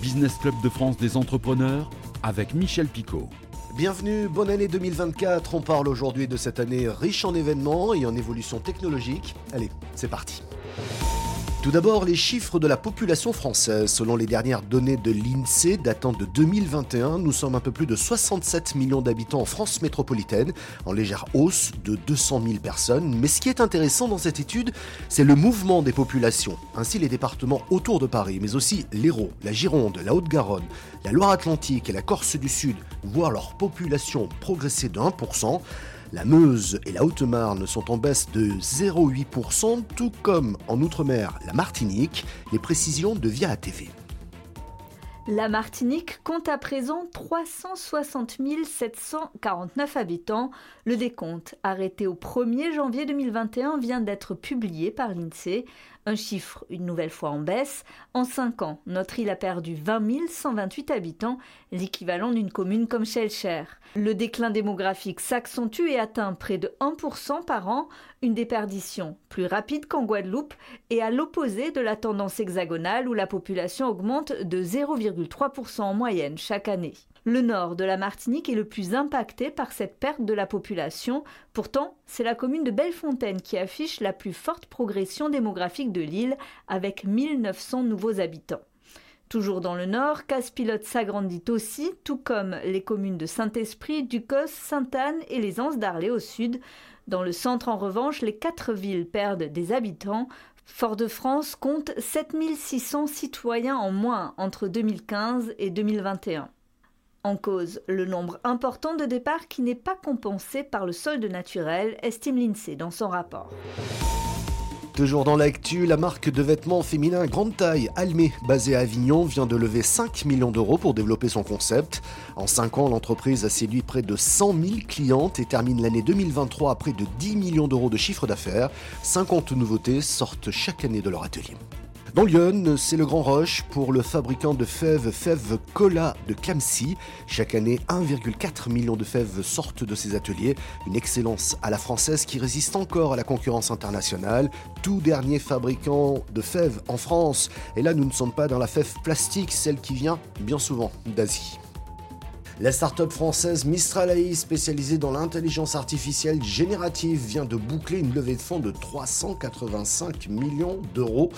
Business Club de France des entrepreneurs avec Michel Picot. Bienvenue, bonne année 2024. On parle aujourd'hui de cette année riche en événements et en évolution technologique. Allez, c'est parti. Tout d'abord, les chiffres de la population française. Selon les dernières données de l'INSEE datant de 2021, nous sommes un peu plus de 67 millions d'habitants en France métropolitaine, en légère hausse de 200 000 personnes. Mais ce qui est intéressant dans cette étude, c'est le mouvement des populations. Ainsi, les départements autour de Paris, mais aussi l'Hérault, la Gironde, la Haute-Garonne, la Loire-Atlantique et la Corse du Sud voient leur population progresser de 1%. La Meuse et la Haute-Marne sont en baisse de 0,8%, tout comme en Outre-mer la Martinique. Les précisions de Via TV. La Martinique compte à présent 360 749 habitants. Le décompte arrêté au 1er janvier 2021 vient d'être publié par l'INSEE. Un chiffre une nouvelle fois en baisse. En 5 ans, notre île a perdu 20 128 habitants, l'équivalent d'une commune comme Shellcher. Le déclin démographique s'accentue et atteint près de 1% par an, une déperdition plus rapide qu'en Guadeloupe et à l'opposé de la tendance hexagonale où la population augmente de 0,3% en moyenne chaque année. Le nord de la Martinique est le plus impacté par cette perte de la population. Pourtant, c'est la commune de Bellefontaine qui affiche la plus forte progression démographique de l'île, avec 1900 nouveaux habitants. Toujours dans le nord, Casse-Pilote s'agrandit aussi, tout comme les communes de Saint-Esprit, Ducos, Sainte-Anne et les Anses d'Arlé au sud. Dans le centre, en revanche, les quatre villes perdent des habitants. Fort-de-France compte 7600 citoyens en moins entre 2015 et 2021. En cause, le nombre important de départs qui n'est pas compensé par le solde naturel, estime l'INSEE dans son rapport. Toujours dans l'actu, la marque de vêtements féminins grande taille Almé, basée à Avignon, vient de lever 5 millions d'euros pour développer son concept. En 5 ans, l'entreprise a séduit près de 100 000 clientes et termine l'année 2023 à près de 10 millions d'euros de chiffre d'affaires. 50 nouveautés sortent chaque année de leur atelier. Dans Lyon, c'est le grand rush pour le fabricant de fèves Fèves Cola de Camcy. Chaque année, 1,4 million de fèves sortent de ces ateliers. Une excellence à la française qui résiste encore à la concurrence internationale. Tout dernier fabricant de fèves en France. Et là, nous ne sommes pas dans la fève plastique, celle qui vient bien souvent d'Asie. La start-up française Mistral AI, spécialisée dans l'intelligence artificielle générative, vient de boucler une levée de fonds de 385 millions d'euros.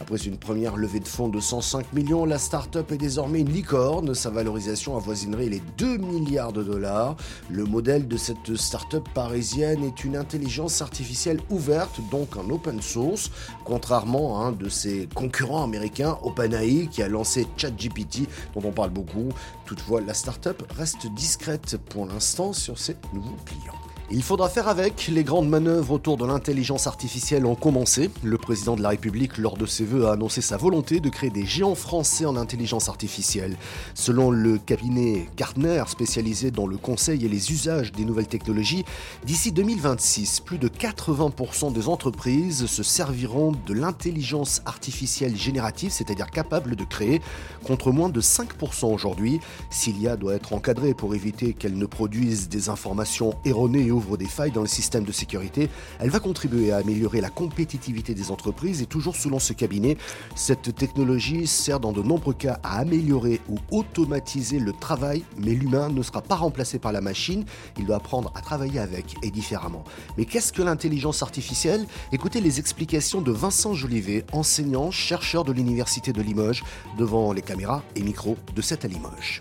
Après une première levée de fonds de 105 millions, la start-up est désormais une licorne. Sa valorisation avoisinerait les 2 milliards de dollars. Le modèle de cette start-up parisienne est une intelligence artificielle ouverte, donc en open source, contrairement à un de ses concurrents américains, OpenAI, qui a lancé ChatGPT, dont on parle beaucoup. Toutefois, la start-up reste discrète pour l'instant sur ses nouveaux clients. Il faudra faire avec. Les grandes manœuvres autour de l'intelligence artificielle ont commencé. Le président de la République, lors de ses vœux, a annoncé sa volonté de créer des géants français en intelligence artificielle. Selon le cabinet Gartner, spécialisé dans le conseil et les usages des nouvelles technologies, d'ici 2026, plus de 80% des entreprises se serviront de l'intelligence artificielle générative, c'est-à-dire capable de créer, contre moins de 5% aujourd'hui. S'il doit être encadrée pour éviter qu'elle ne produise des informations erronées ouvre des failles dans le système de sécurité, elle va contribuer à améliorer la compétitivité des entreprises et toujours selon ce cabinet, cette technologie sert dans de nombreux cas à améliorer ou automatiser le travail, mais l'humain ne sera pas remplacé par la machine, il doit apprendre à travailler avec et différemment. Mais qu'est-ce que l'intelligence artificielle? Écoutez les explications de Vincent Jolivet, enseignant, chercheur de l'Université de Limoges, devant les caméras et micros de cette à Limoges.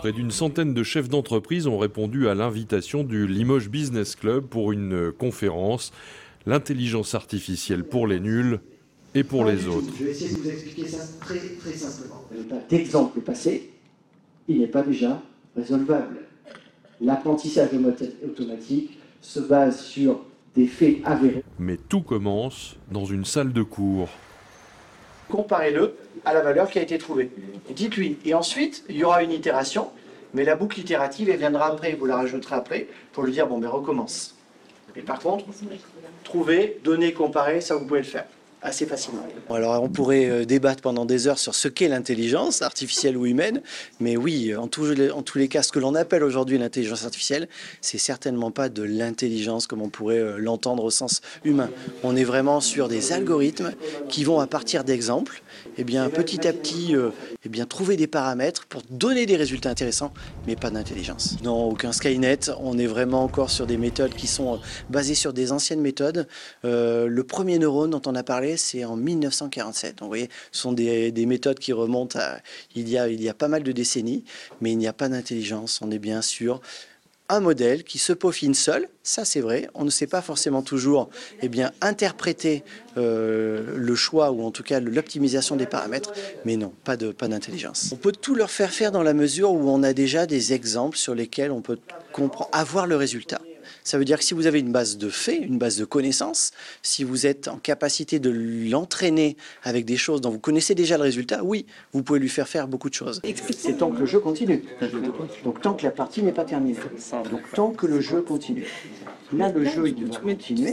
Près d'une centaine de chefs d'entreprise ont répondu à l'invitation du Limoges Business Club pour une conférence L'intelligence artificielle pour les nuls et pour les autres. Je vais essayer de vous expliquer ça très très simplement. D'exemple passé, il n'est pas déjà résolvable. L'apprentissage automatique se base sur des faits avérés. Mais tout commence dans une salle de cours. Comparez-le à la valeur qui a été trouvée. Dites-lui. Et ensuite, il y aura une itération, mais la boucle itérative, elle viendra après, vous la rajouterez après, pour lui dire, bon, ben recommence. Et par contre, trouver, donner, comparer, ça vous pouvez le faire. Assez facilement. Alors on pourrait euh, débattre pendant des heures sur ce qu'est l'intelligence artificielle ou humaine, mais oui, en tous les, cas, ce que l'on appelle aujourd'hui l'intelligence artificielle, c'est certainement pas de l'intelligence comme on pourrait euh, l'entendre au sens humain. On est vraiment sur des algorithmes qui vont à partir d'exemples, et eh bien petit à petit, euh, eh bien trouver des paramètres pour donner des résultats intéressants, mais pas d'intelligence. Non, aucun Skynet. On est vraiment encore sur des méthodes qui sont basées sur des anciennes méthodes. le premier neurone dont on a parlé c'est en 1947. Donc, vous voyez, ce sont des, méthodes qui remontent à il y, a, il y a pas mal de décennies, mais il n'y a pas d'intelligence. On est bien sûr un modèle qui se peaufine seul, ça c'est vrai. On ne sait pas forcément toujours eh bien, interpréter euh, le choix ou en tout cas l'optimisation des paramètres, mais non, pas d'intelligence. Pas on peut tout leur faire faire dans la mesure où on a déjà des exemples sur lesquels on peut comprendre, avoir le résultat. Ça veut dire que si vous avez une base de faits, une base de connaissances, si vous êtes en capacité de l'entraîner avec des choses dont vous connaissez déjà le résultat, oui, vous pouvez lui faire faire beaucoup de choses. C'est tant que le jeu continue. Donc tant que la partie n'est pas terminée. Donc tant que le jeu continue. Là, le jeu, il doit continuer.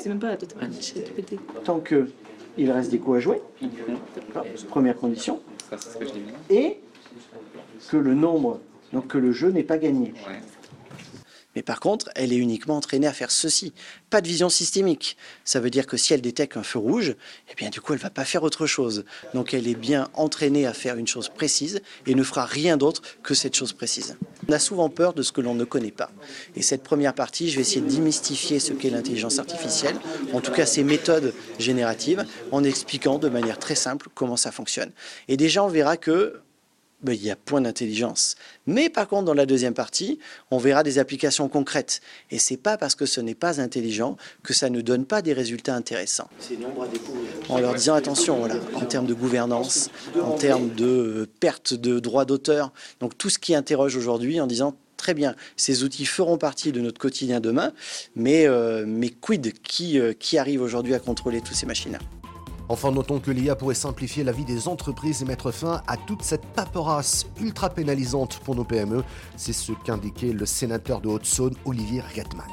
Tant qu'il reste des coups à jouer. Première condition. Et que le nombre, donc que le jeu n'est pas gagné. Mais par contre, elle est uniquement entraînée à faire ceci. Pas de vision systémique. Ça veut dire que si elle détecte un feu rouge, eh bien du coup, elle va pas faire autre chose. Donc elle est bien entraînée à faire une chose précise et ne fera rien d'autre que cette chose précise. On a souvent peur de ce que l'on ne connaît pas. Et cette première partie, je vais essayer de démystifier ce qu'est l'intelligence artificielle, en tout cas ses méthodes génératives, en expliquant de manière très simple comment ça fonctionne. Et déjà, on verra que ben, il y a point d'intelligence. Mais par contre, dans la deuxième partie, on verra des applications concrètes. Et c'est pas parce que ce n'est pas intelligent que ça ne donne pas des résultats intéressants. En leur disant attention, voilà, en termes de gouvernance, en termes de perte de droits d'auteur, donc tout ce qui interroge aujourd'hui en disant très bien, ces outils feront partie de notre quotidien demain, mais, euh, mais quid qui, euh, qui arrive aujourd'hui à contrôler toutes ces machines Enfin, notons que l'IA pourrait simplifier la vie des entreprises et mettre fin à toute cette paperasse ultra pénalisante pour nos PME. C'est ce qu'indiquait le sénateur de Haute-Saône, Olivier Rietman.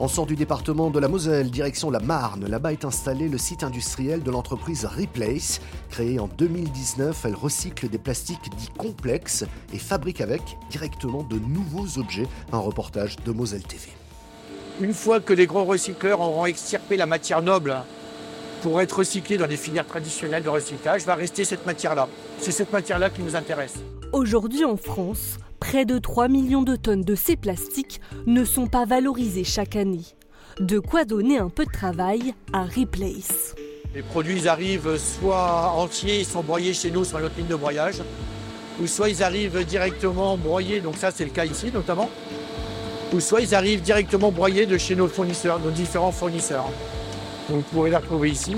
On sort du département de la Moselle, direction la Marne. Là-bas est installé le site industriel de l'entreprise Replace. Créée en 2019, elle recycle des plastiques dits complexes et fabrique avec directement de nouveaux objets. Un reportage de Moselle TV. Une fois que les gros recycleurs auront extirpé la matière noble pour être recyclée dans des filières traditionnelles de recyclage, va rester cette matière-là. C'est cette matière-là qui nous intéresse. Aujourd'hui en France, près de 3 millions de tonnes de ces plastiques ne sont pas valorisés chaque année. De quoi donner un peu de travail à Replace. Les produits arrivent soit entiers, ils sont broyés chez nous sur notre ligne de broyage, ou soit ils arrivent directement broyés, donc ça c'est le cas ici notamment, ou soit ils arrivent directement broyés de chez nos fournisseurs, nos différents fournisseurs. Donc vous pourrez les retrouver ici.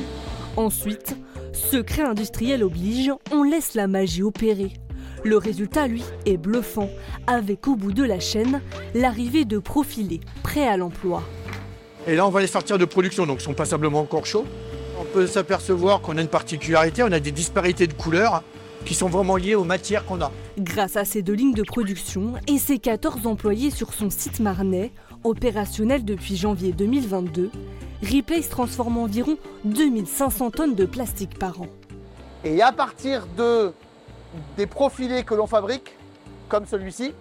Ensuite, secret industriel oblige, on laisse la magie opérer. Le résultat, lui, est bluffant, avec au bout de la chaîne l'arrivée de profilés prêts à l'emploi. Et là, on va les sortir de production, donc ils sont passablement encore chauds. On peut s'apercevoir qu'on a une particularité, on a des disparités de couleurs qui sont vraiment liées aux matières qu'on a. Grâce à ces deux lignes de production et ses 14 employés sur son site marnais, opérationnel depuis janvier 2022, Replace transforme environ 2500 tonnes de plastique par an. Et à partir de, des profilés que l'on fabrique, comme celui-ci,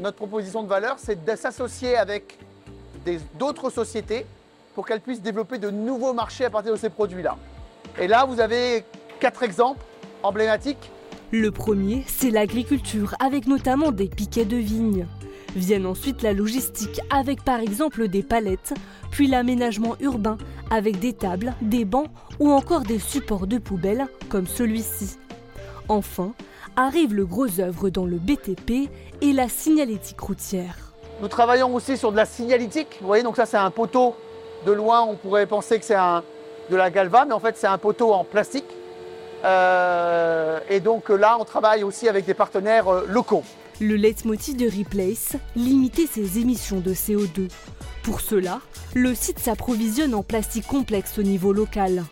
notre proposition de valeur, c'est de s'associer avec d'autres sociétés pour qu'elles puissent développer de nouveaux marchés à partir de ces produits-là. Et là, vous avez quatre exemples emblématiques le premier, c'est l'agriculture, avec notamment des piquets de vignes. Viennent ensuite la logistique, avec par exemple des palettes, puis l'aménagement urbain, avec des tables, des bancs ou encore des supports de poubelles, comme celui-ci. Enfin, arrive le gros œuvre dans le BTP et la signalétique routière. Nous travaillons aussi sur de la signalétique. Vous voyez, donc ça c'est un poteau. De loin, on pourrait penser que c'est de la galva, mais en fait c'est un poteau en plastique euh, et donc là, on travaille aussi avec des partenaires euh, locaux. Le leitmotiv de Replace, limiter ses émissions de CO2. Pour cela, le site s'approvisionne en plastique complexe au niveau local.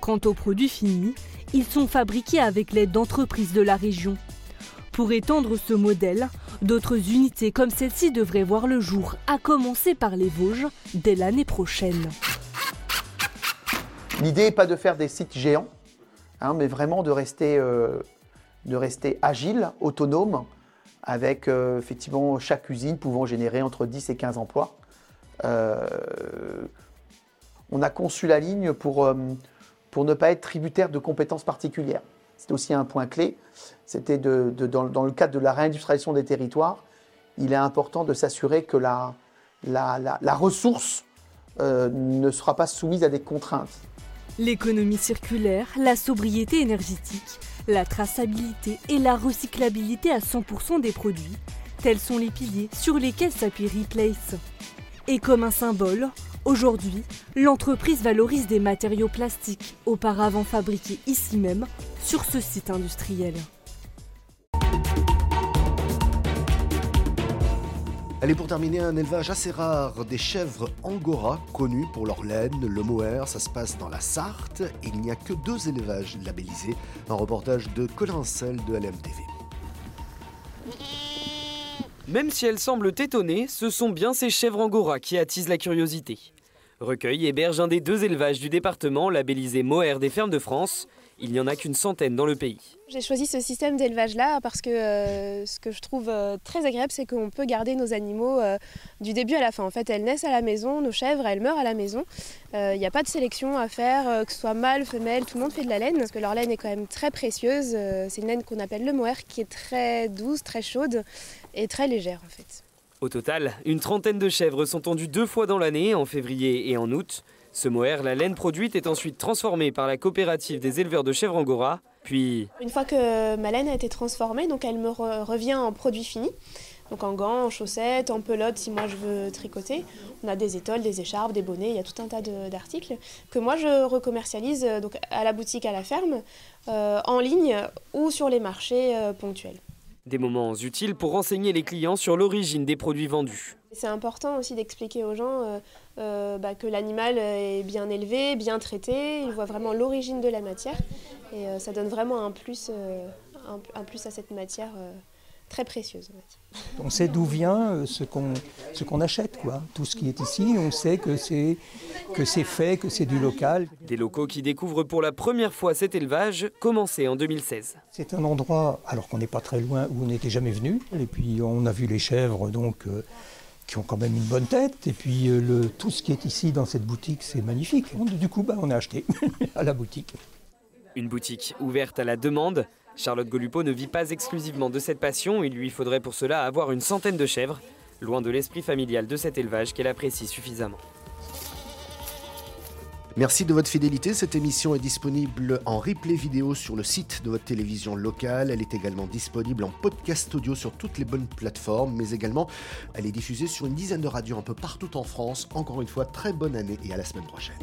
Quant aux produits finis, ils sont fabriqués avec l'aide d'entreprises de la région. Pour étendre ce modèle, d'autres unités comme celle-ci devraient voir le jour, à commencer par les Vosges, dès l'année prochaine. L'idée n'est pas de faire des sites géants, hein, mais vraiment de rester, euh, de rester agile, autonome, avec euh, effectivement chaque usine pouvant générer entre 10 et 15 emplois. Euh, on a conçu la ligne pour, pour ne pas être tributaire de compétences particulières. C'est aussi un point clé. C'était de, dans, le cadre de la réindustrialisation des territoires, il est important de s'assurer que la, la, ressource ne sera pas soumise à des contraintes. L'économie circulaire, la sobriété énergétique, la traçabilité et la recyclabilité à 100% des produits, tels sont les piliers sur lesquels s'appuie Replace. Et comme un symbole, aujourd'hui, l'entreprise valorise des matériaux plastiques auparavant fabriqués ici même, sur ce site industriel. Allez, pour terminer, un élevage assez rare des chèvres angora, connues pour leur laine, le mohair. Ça se passe dans la Sarthe et il n'y a que deux élevages labellisés. Un reportage de Colin Sel de LMTV. Même si elles semblent étonnées, ce sont bien ces chèvres angora qui attisent la curiosité. Recueil héberge un des deux élevages du département labellisé Mohair des fermes de France. Il n'y en a qu'une centaine dans le pays. J'ai choisi ce système d'élevage-là parce que euh, ce que je trouve euh, très agréable, c'est qu'on peut garder nos animaux euh, du début à la fin. En fait, elles naissent à la maison, nos chèvres, elles meurent à la maison. Il n'y a pas de sélection à faire, que ce soit mâle, femelle, tout le monde fait de la laine, parce que leur laine est quand même très précieuse. C'est une laine qu'on appelle le mohair, qui est très douce, très chaude et très légère en fait. Au total, une trentaine de chèvres sont tondues deux fois dans l'année, en février et en août. Ce mohair, la laine produite, est ensuite transformée par la coopérative des éleveurs de chèvres angora, puis Une fois que ma laine a été transformée, donc elle me re- revient en produit fini. Donc en gants, en chaussettes, en pelote si moi je veux tricoter. On a des étoiles, des écharpes, des bonnets, il y a tout un tas d'articles que moi je recommercialise euh, à la boutique, à la ferme, euh, en ligne ou sur les marchés euh, ponctuels. Des moments utiles pour renseigner les clients sur l'origine des produits vendus. C'est important aussi d'expliquer aux gens euh, euh, bah, que l'animal est bien élevé, bien traité, ils voient vraiment l'origine de la matière et euh, ça donne vraiment un plus, à cette matière très précieuse. on va dire. On sait d'où vient euh, ce qu'on ce qu'on achète, quoi. Tout ce qui est ici, on sait que c'est que c'est fait, que c'est du local. Des locaux qui découvrent pour la première fois cet élevage, commencé en 2016. C'est un endroit, alors qu'on n'est pas très loin, où on n'était jamais venu. Et puis on a vu les chèvres, donc euh, qui ont quand même une bonne tête. Et puis euh, le, tout ce qui est ici dans cette boutique, c'est magnifique. On- du coup, bah, on a acheté à la boutique. Une boutique ouverte à la demande. Charlotte Golupo ne vit pas exclusivement de cette passion, il lui faudrait pour cela avoir une centaine de chèvres, loin de l'esprit familial de cet élevage qu'elle apprécie suffisamment. Merci de votre fidélité. Cette émission est disponible en replay vidéo sur le site de votre télévision locale. Elle est également disponible en podcast audio sur toutes les bonnes plateformes, mais également elle est diffusée sur une dizaine de radios un peu partout en France. Encore une fois, très bonne année et à la semaine prochaine.